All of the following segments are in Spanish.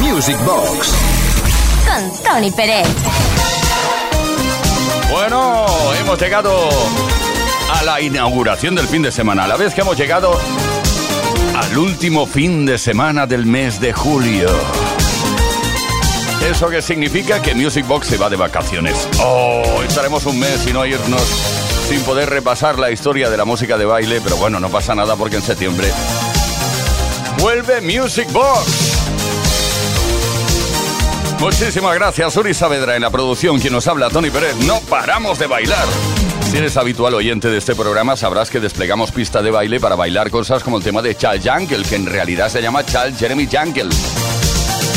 Music Box. Con Tony Pérez. Bueno, hemos llegado a la inauguración del fin de semana, a la vez que hemos llegado al último fin de semana del mes de julio. ¿Eso que significa? Que Music Box se va de vacaciones. Oh, estaremos un mes sin no irnos, sin poder repasar la historia de la música de baile, pero bueno, no pasa nada porque en septiembre vuelve Music Box. Muchísimas gracias, Uri Saavedra en la producción, quien nos habla, Tony Pérez. No paramos de bailar. Si eres habitual oyente de este programa, sabrás que desplegamos pista de baile para bailar cosas como el tema de Charles Jankel, que en realidad se llama Charles Jeremy Jankel.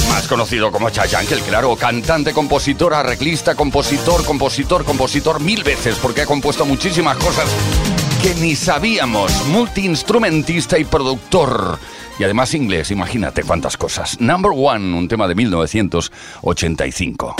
Más conocido como Charles Jankel, claro, cantante, compositor, arreglista, compositor, compositor, compositor mil veces, porque ha compuesto muchísimas cosas que ni sabíamos. Multiinstrumentista y productor. Y además inglés, imagínate cuántas cosas. Number One, un tema de 1985.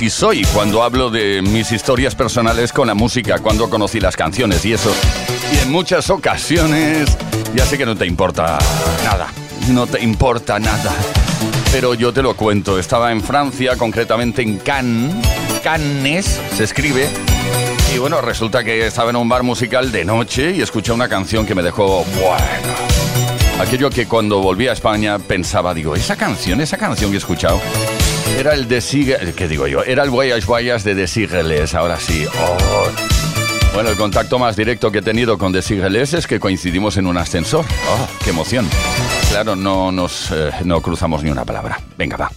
Y soy cuando hablo de mis historias personales con la música, cuando conocí las canciones y eso. Y en muchas ocasiones, ya sé que no te importa nada, no te importa nada. pero yo te lo cuento. Estaba en Francia, concretamente en Cannes. Cannes se escribe. Y bueno, resulta que estaba en un bar musical de noche y escuché una canción que me dejó, bueno, aquello que cuando volví a España pensaba, digo, esa canción, esa canción que he escuchado, era el de Sigue, ¿qué digo yo? Era el Voyage Voyage de Sigles, ahora sí. Oh. Bueno, el contacto más directo que he tenido con Sigles es que coincidimos en un ascensor. ¡Oh, qué emoción! Claro, no nos eh, no cruzamos ni una palabra. Venga, va.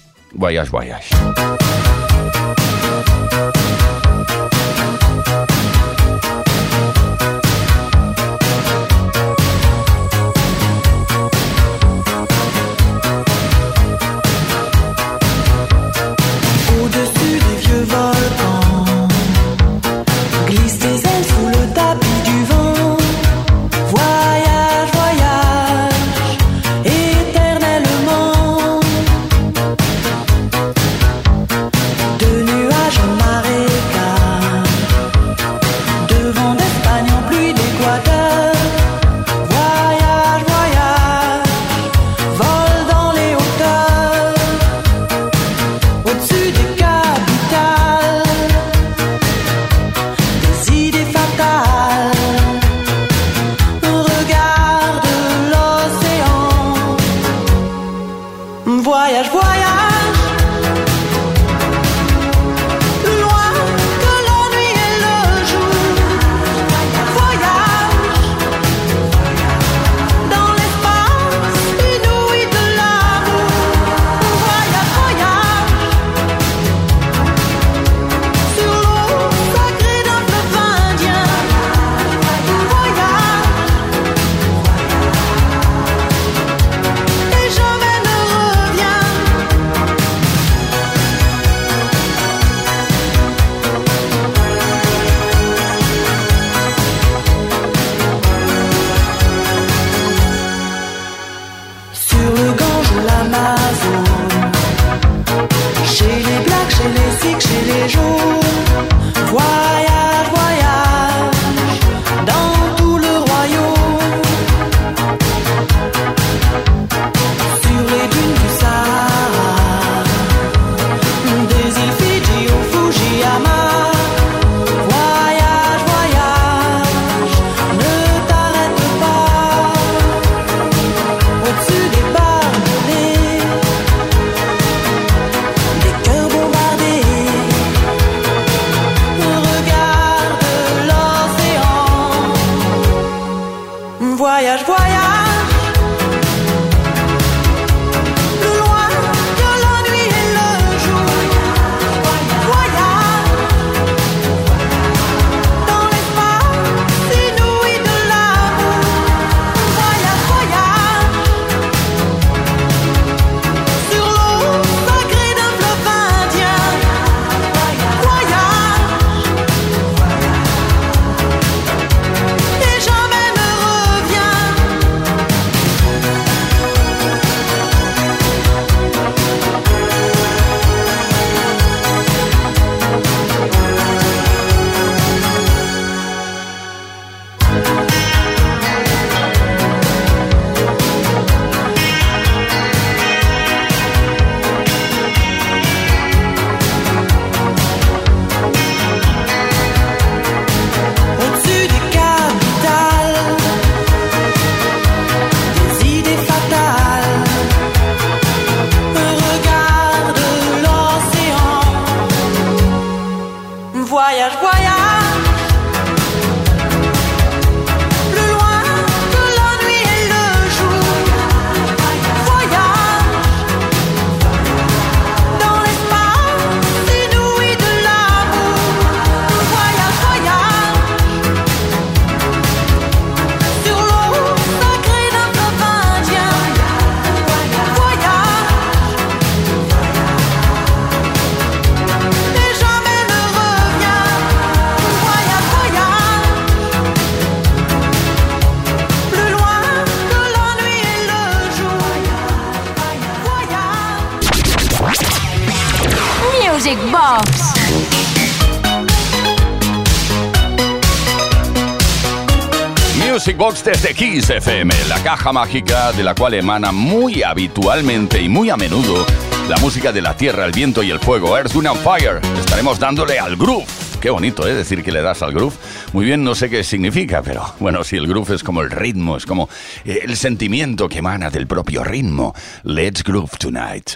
Voyage Voyage. desde Kiss FM, la caja mágica de la cual emana muy habitualmente y muy a menudo La música de la tierra, el viento y el fuego. Earth, Wind and Fire. Estaremos dándole al groove. Qué bonito, ¿eh? Decir que le das al groove. Muy bien, no sé qué significa, pero bueno, si el groove es como el ritmo, es como eh, el sentimiento que emana del propio ritmo. Let's groove tonight.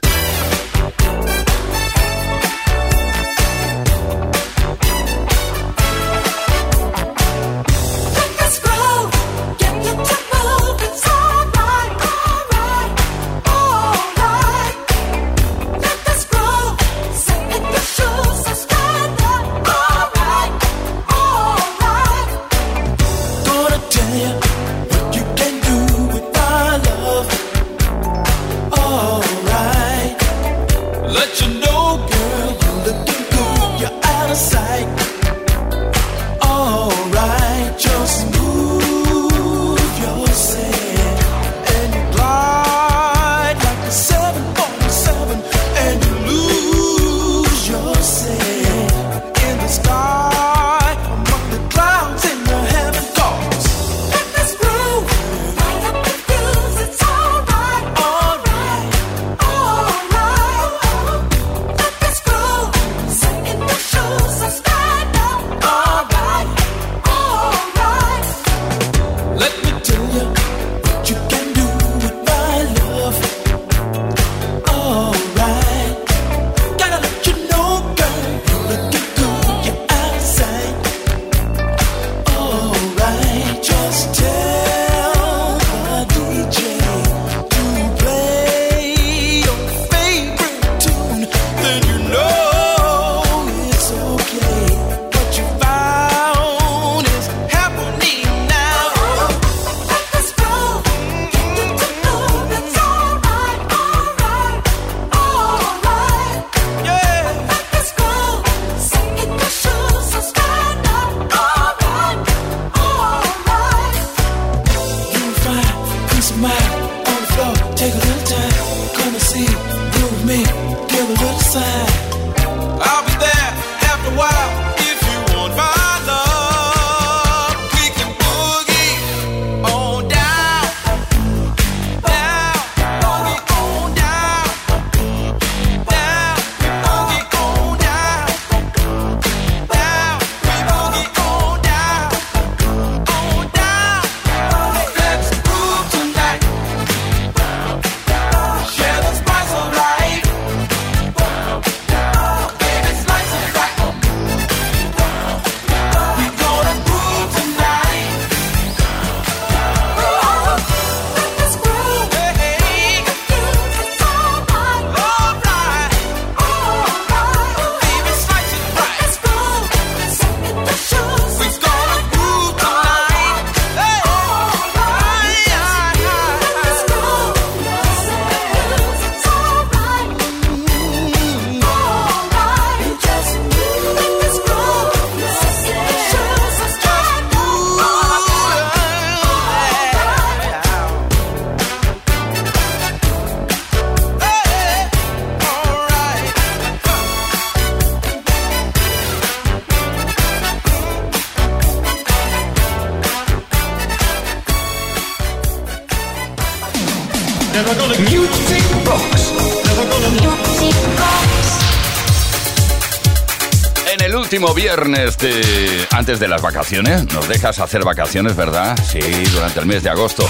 Último viernes de antes de las vacaciones. Nos dejas hacer vacaciones, ¿verdad? Sí, durante el mes de agosto.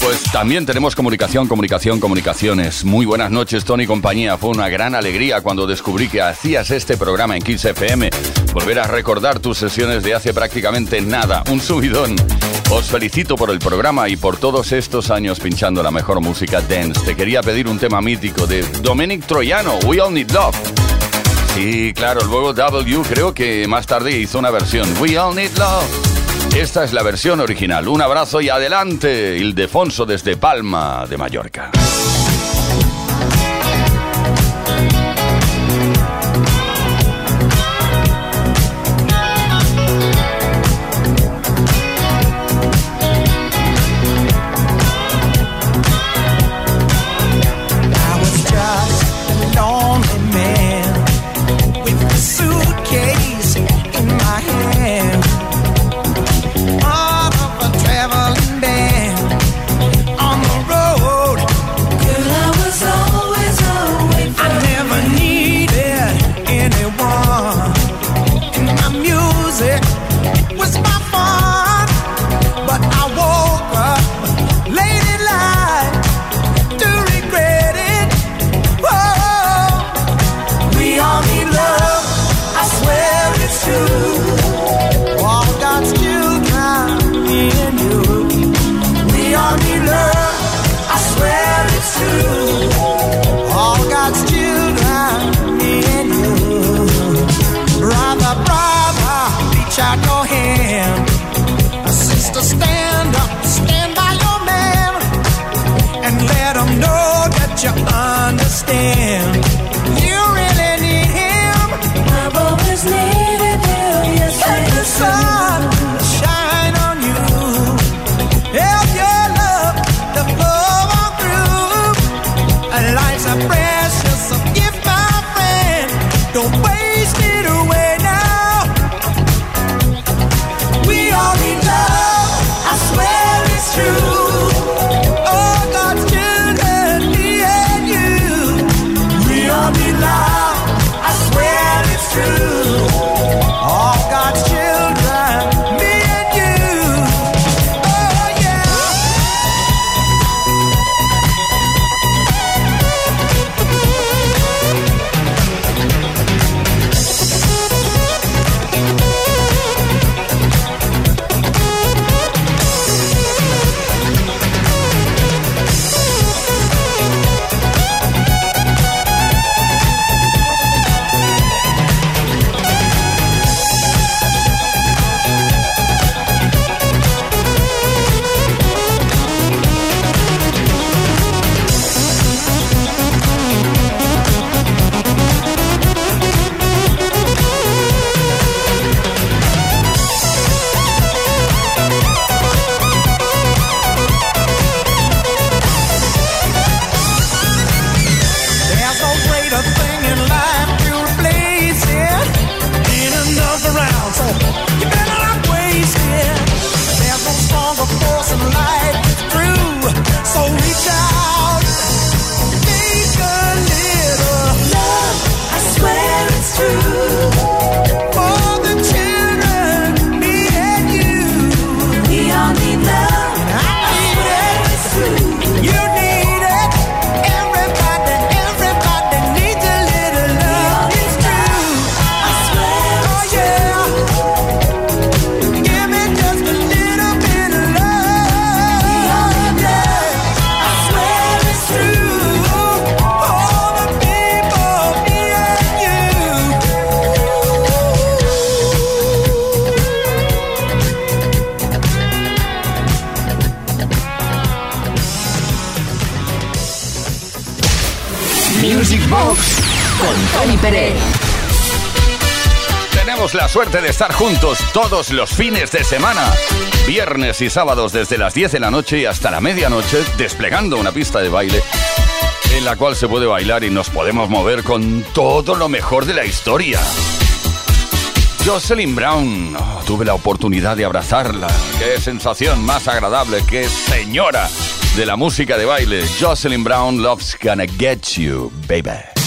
Pues también tenemos comunicación, comunicación, comunicaciones. Muy buenas noches, Tony compañía. Fue una gran alegría cuando descubrí que hacías este programa en Kiss FM. Volver a recordar tus sesiones de hace prácticamente nada. Un subidón. Os felicito por el programa y por todos estos años pinchando la mejor música dance. Te quería pedir un tema mítico de Dominic Troyano, We All Need Love. Sí, claro, luego W creo que más tarde hizo una versión. We All Need Love. Esta es la versión original. Un abrazo y adelante, Ildefonso desde Palma de Mallorca. Suerte de estar juntos todos los fines de semana, viernes y sábados desde las 10 de la noche hasta la medianoche, desplegando una pista de baile en la cual se puede bailar y nos podemos mover con todo lo mejor de la historia. Jocelyn Brown, oh, tuve la oportunidad de abrazarla. Qué sensación más agradable, qué señora de la música de baile. Jocelyn Brown, Love's Gonna Get You, baby.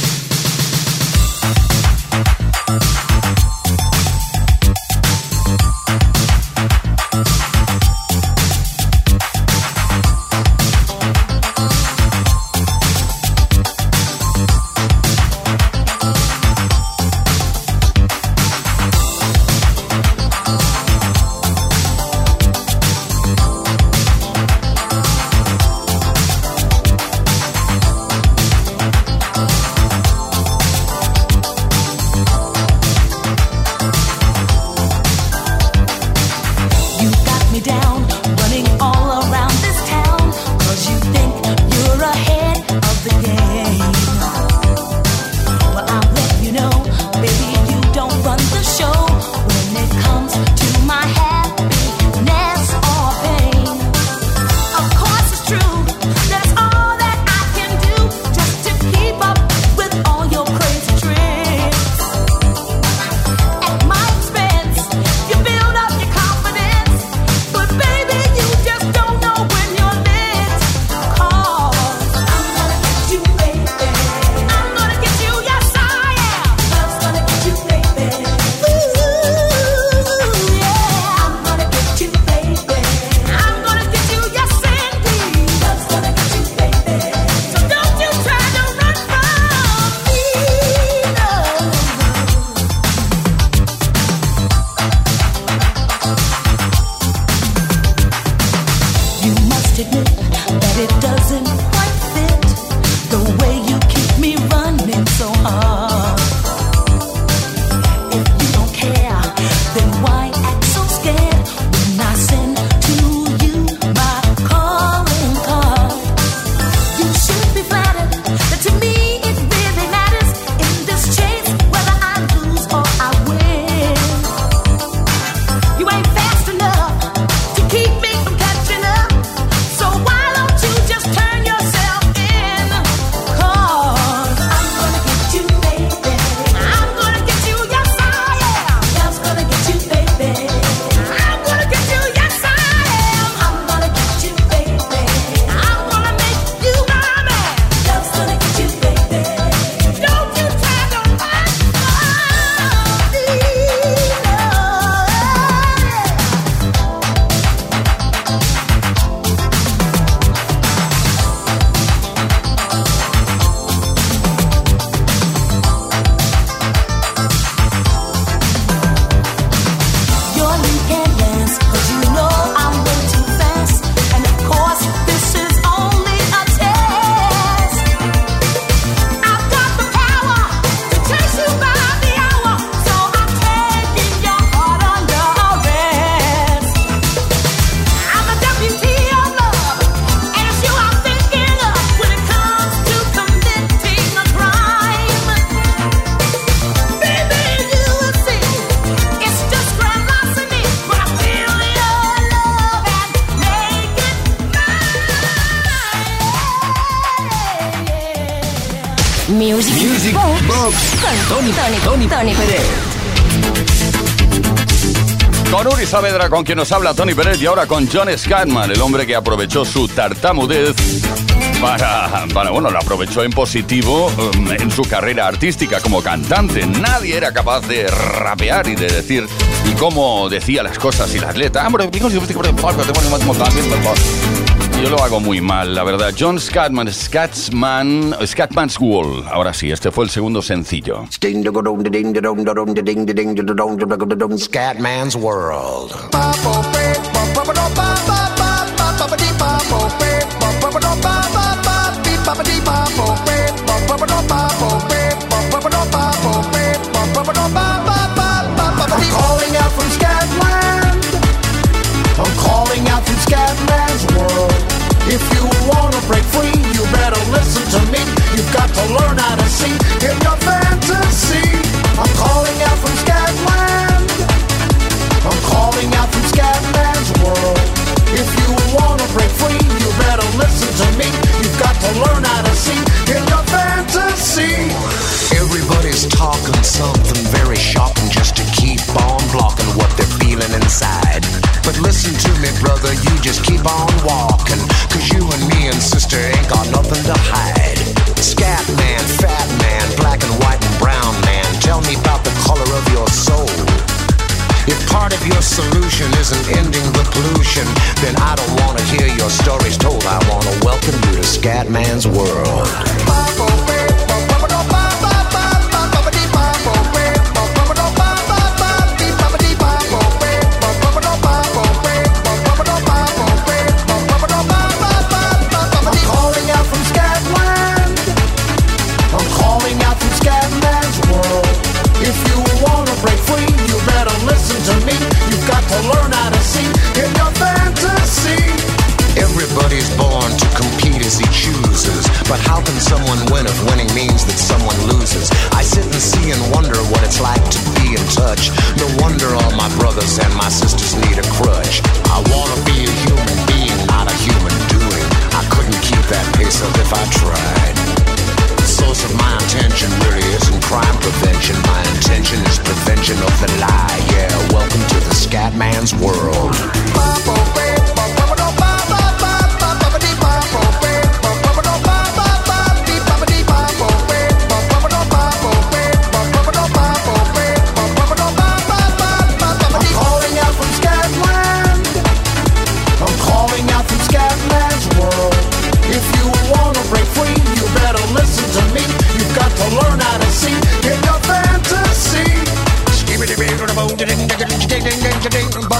Saavedra, con quien nos habla Tony Pérez, y ahora con John Scatman, el hombre que aprovechó su tartamudez para, para, bueno, lo aprovechó en positivo um, en su carrera artística como cantante. Nadie era capaz de rapear y de decir y cómo decía las cosas y las letras. Yo lo hago muy mal, la verdad. John Scatman, Scatsman, Scatman's Wall. Ahora sí, este fue el segundo sencillo. Scatman's World. Everybody's something very shocking just to keep on blocking what they're feeling inside. But listen to me, brother, you just keep on walking. Cause you and me and sister ain't got nothing to hide. Scat man, fat man, black and white and brown man, tell me about the color of your soul. If part of your solution isn't ending the pollution, then I don't wanna hear your stories told. I wanna welcome you to Scatman's world. But how can someone win if winning means that someone loses? I sit and see and wonder what it's like to be in touch. No wonder all my brothers and my sisters need a crutch. I wanna be a human being, not a human doing. I couldn't keep that pace up if I tried. The source of my intention really isn't crime prevention. My intention is prevention of the lie. Yeah, welcome to the Scatman's world.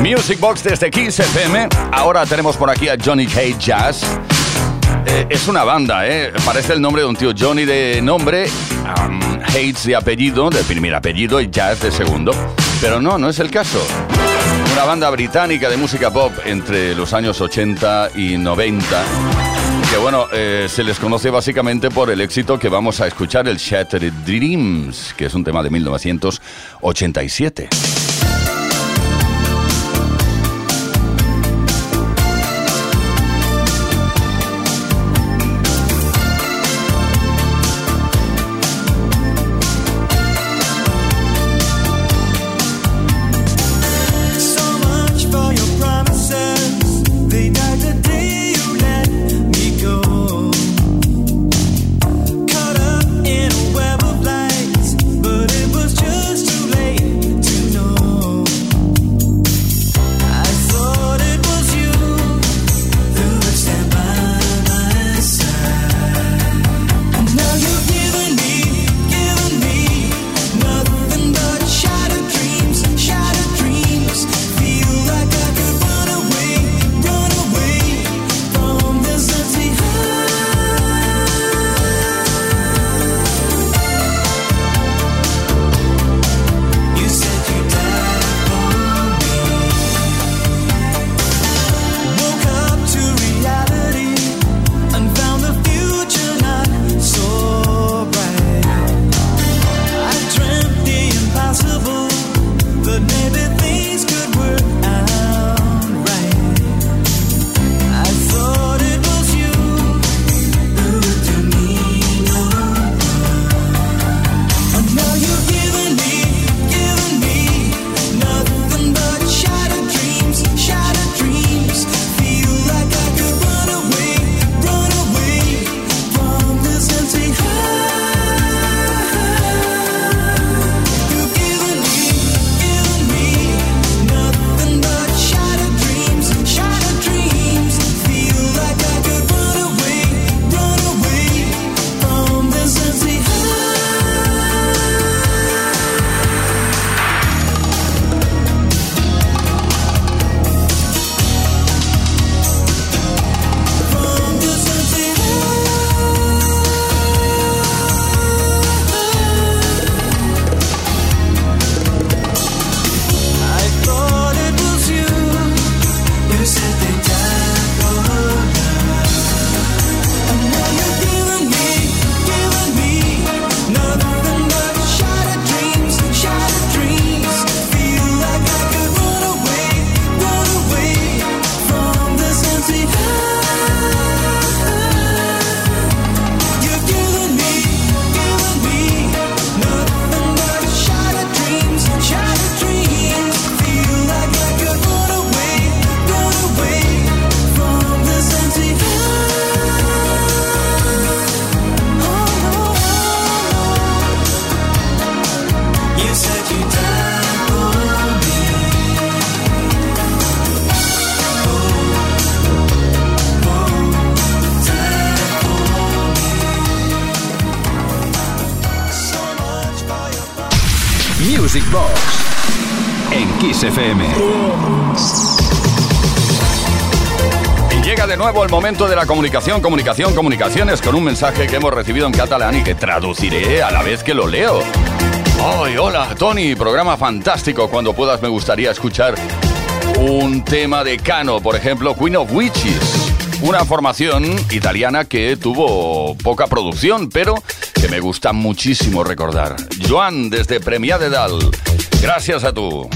Music Box desde Kiss FM. Ahora tenemos por aquí a Johnny Hate Jazz. Eh, es una banda, ¿eh? Parece el nombre de un tío. Johnny de nombre, Hates de apellido, de primer apellido, y Jazz de segundo. Pero no, no es el caso. Una banda británica de música pop entre los años 80 y 90 que bueno, eh, se les conoce básicamente por el éxito que vamos a escuchar, el Shattered Dreams, que es un tema de 1987. FM. Y llega de nuevo el momento de la comunicación, comunicación, comunicaciones con un mensaje que hemos recibido en catalán y que traduciré a la vez que lo leo. ¡Ay, hola, Tony! Programa fantástico. Cuando puedas me gustaría escuchar un tema de Cano, por ejemplo, Queen of Witches. Una formación italiana que tuvo poca producción, pero que me gusta muchísimo recordar. Joan, desde Premia de Dal. Gracias a tú.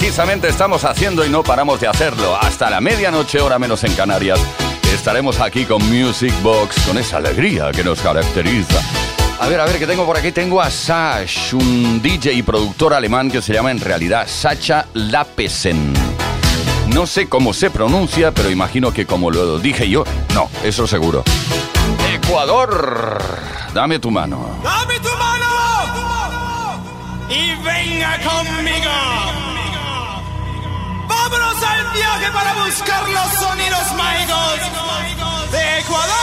Precisamente estamos haciendo y no paramos de hacerlo. Hasta la medianoche, hora menos en Canarias, estaremos aquí con Music Box, con esa alegría que nos caracteriza. A ver, a ver, que tengo por aquí. Tengo a Sash, un DJ y productor alemán que se llama en realidad Sacha Lapesen. No sé cómo se pronuncia, pero imagino que como lo dije yo, no, eso seguro. Ecuador, dame tu mano. ¡Dame tu mano! Y venga conmigo. Vámonos al viaje para buscar los sonidos mágicos de Ecuador.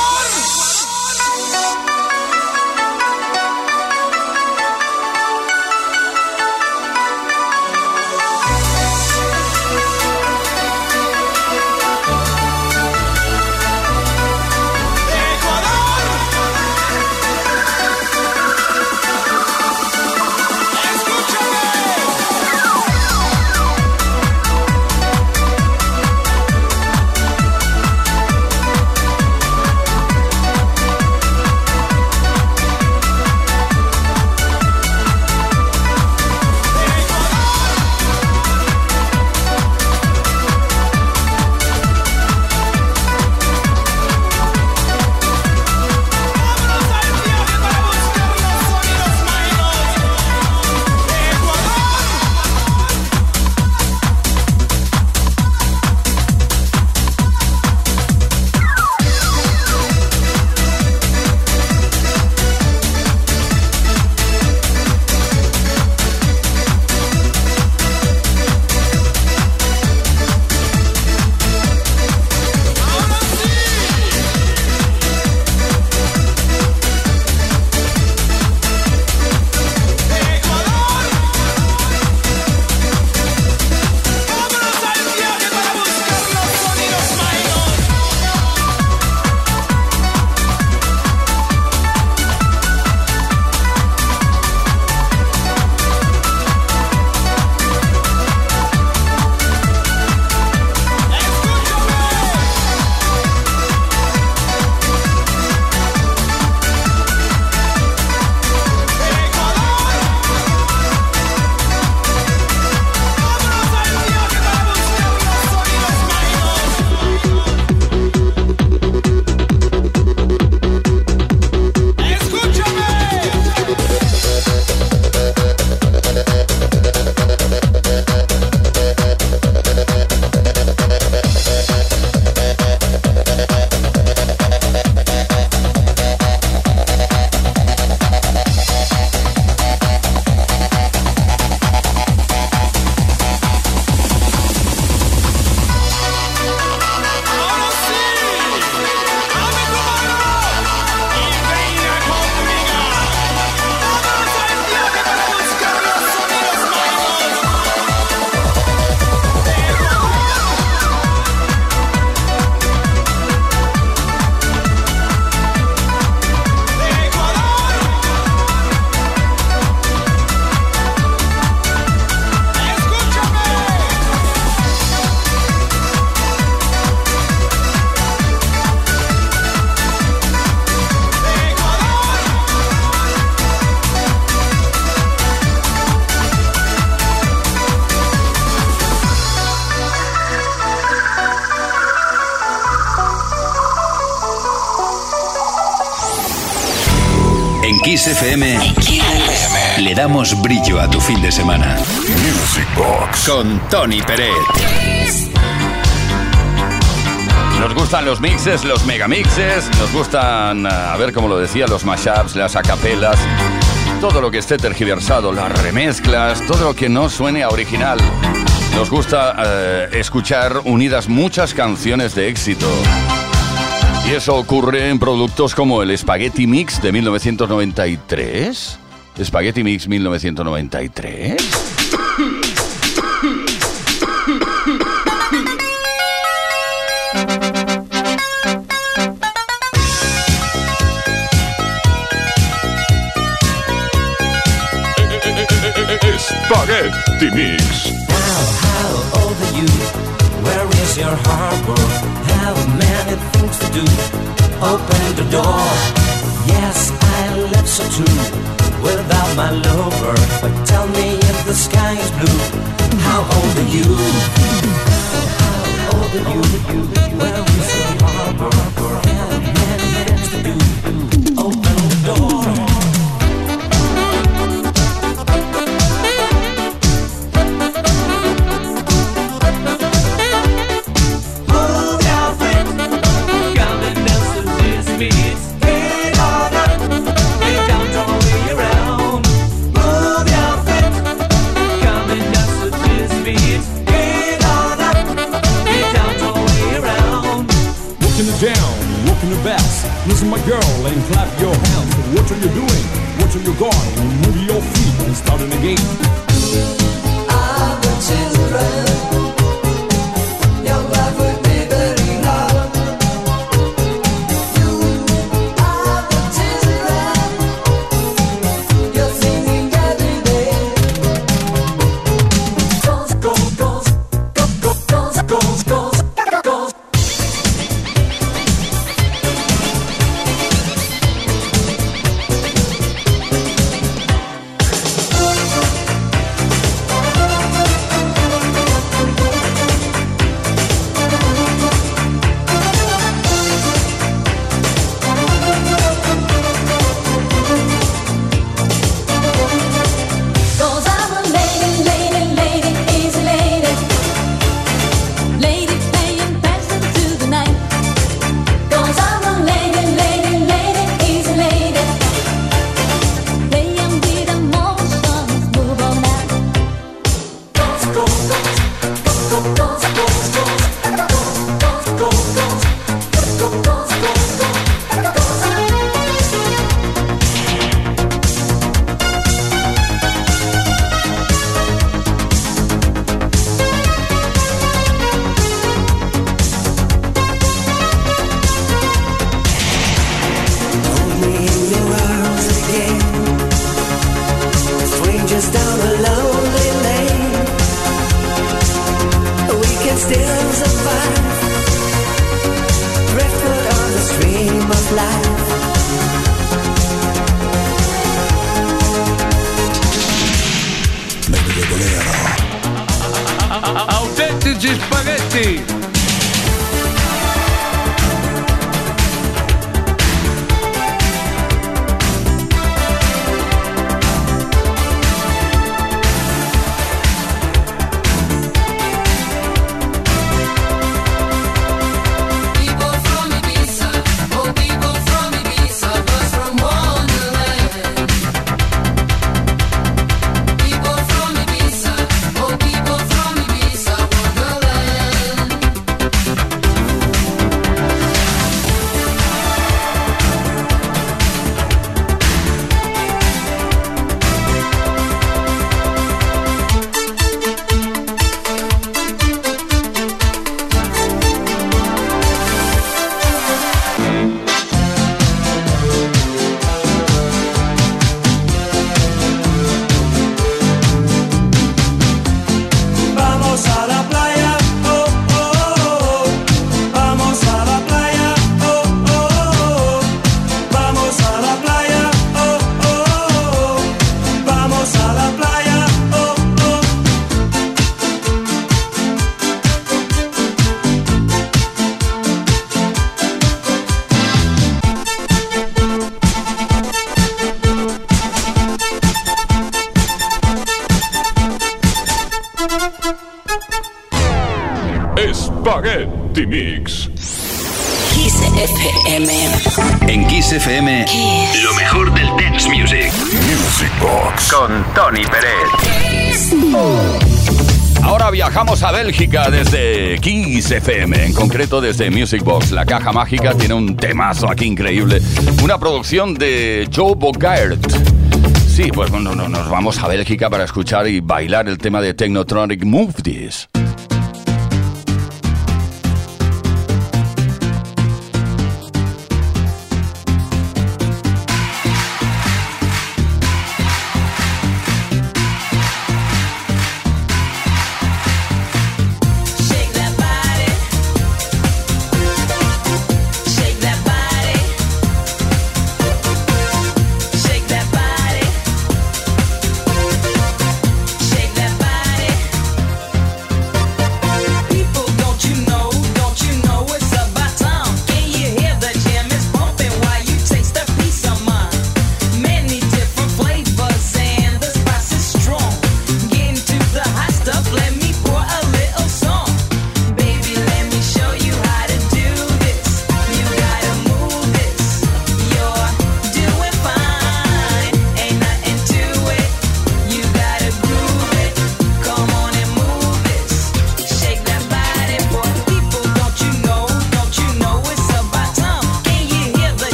Damos brillo a tu fin de semana. Music Box con Tony Peret. Nos gustan los mixes, los megamixes, nos gustan, a ver cómo lo decía, los mashups, las acapelas, todo lo que esté tergiversado, las remezclas, todo lo que no suene a original. Nos gusta eh, escuchar unidas muchas canciones de éxito. Y eso ocurre en productos como el Spaghetti Mix de 1993. Spaghetti Mix 1993. Spaghetti Mix. Now, how old are you? Where is your harbor? How many things to do? Open the door. Yes, I left so true without my lover. But tell me if the sky is blue. How old are you? mágica desde Kiss FM, en concreto desde Music Box. La caja mágica tiene un temazo aquí increíble. Una producción de Joe Bogart. Sí, pues no, no, nos vamos a Bélgica para escuchar y bailar el tema de Technotronic Move This.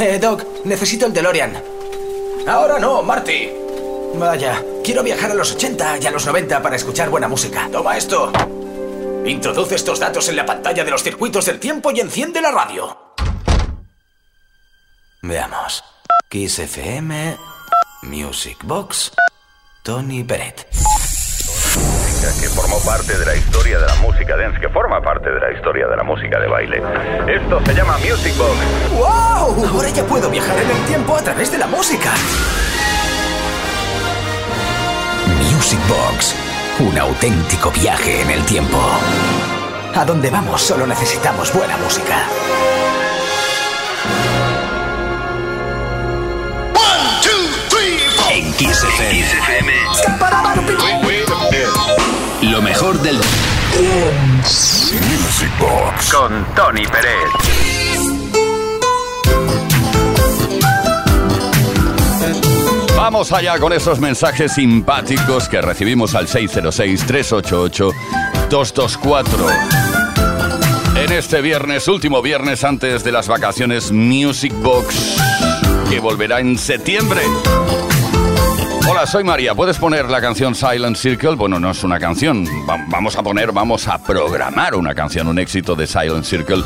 Eh, Doc, necesito el DeLorean. Ahora no, Marty. Vaya, quiero viajar a los 80 y a los 90 para escuchar buena música. Toma esto. Introduce estos datos en la pantalla de los circuitos del tiempo y enciende la radio. Veamos. Kiss FM, Music Box, Tony Peret que formó parte de la historia de la música dance, que forma parte de la historia de la música de baile. Esto se llama Music Box. ¡Wow! Ahora ya puedo viajar en el tiempo a través de la música. Music Box, un auténtico viaje en el tiempo. A donde vamos solo necesitamos buena música. One, two, three, en Kiss FM. Lo mejor del Music Box. con Tony Pérez. Vamos allá con esos mensajes simpáticos que recibimos al 606-388-224. En este viernes, último viernes antes de las vacaciones Music Box, que volverá en septiembre. Hola, soy María. ¿Puedes poner la canción Silent Circle? Bueno, no es una canción. Va- vamos a poner, vamos a programar una canción, un éxito de Silent Circle.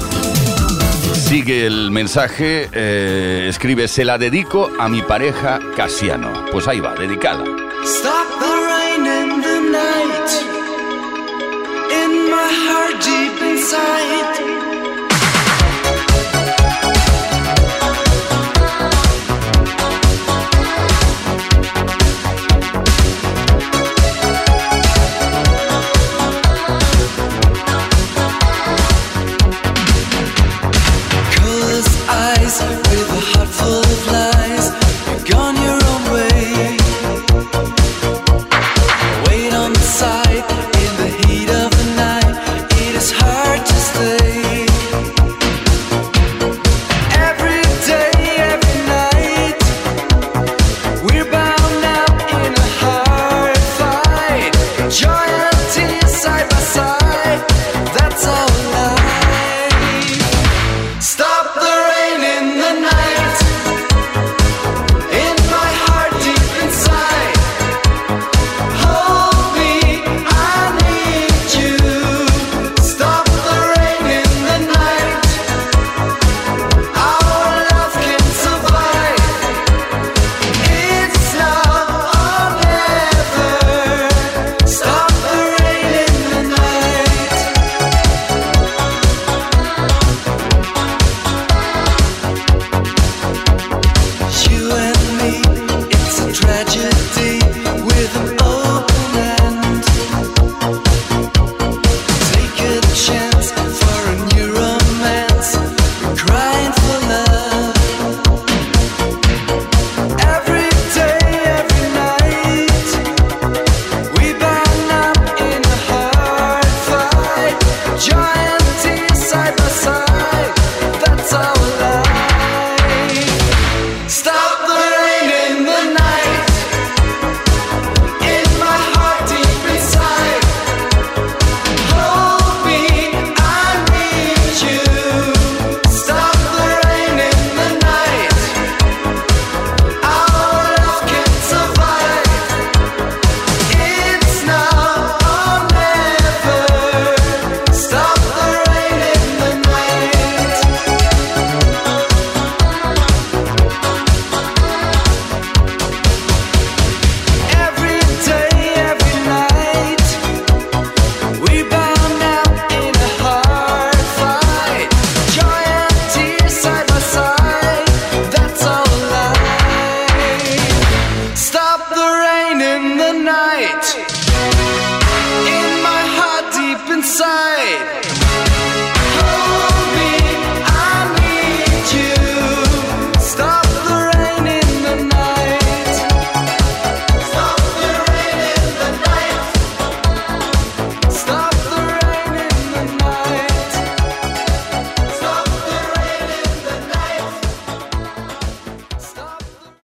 Sigue el mensaje, eh, escribe, se la dedico a mi pareja Casiano. Pues ahí va, dedicada. Stop the rain in the night. In my heart deep inside. dance.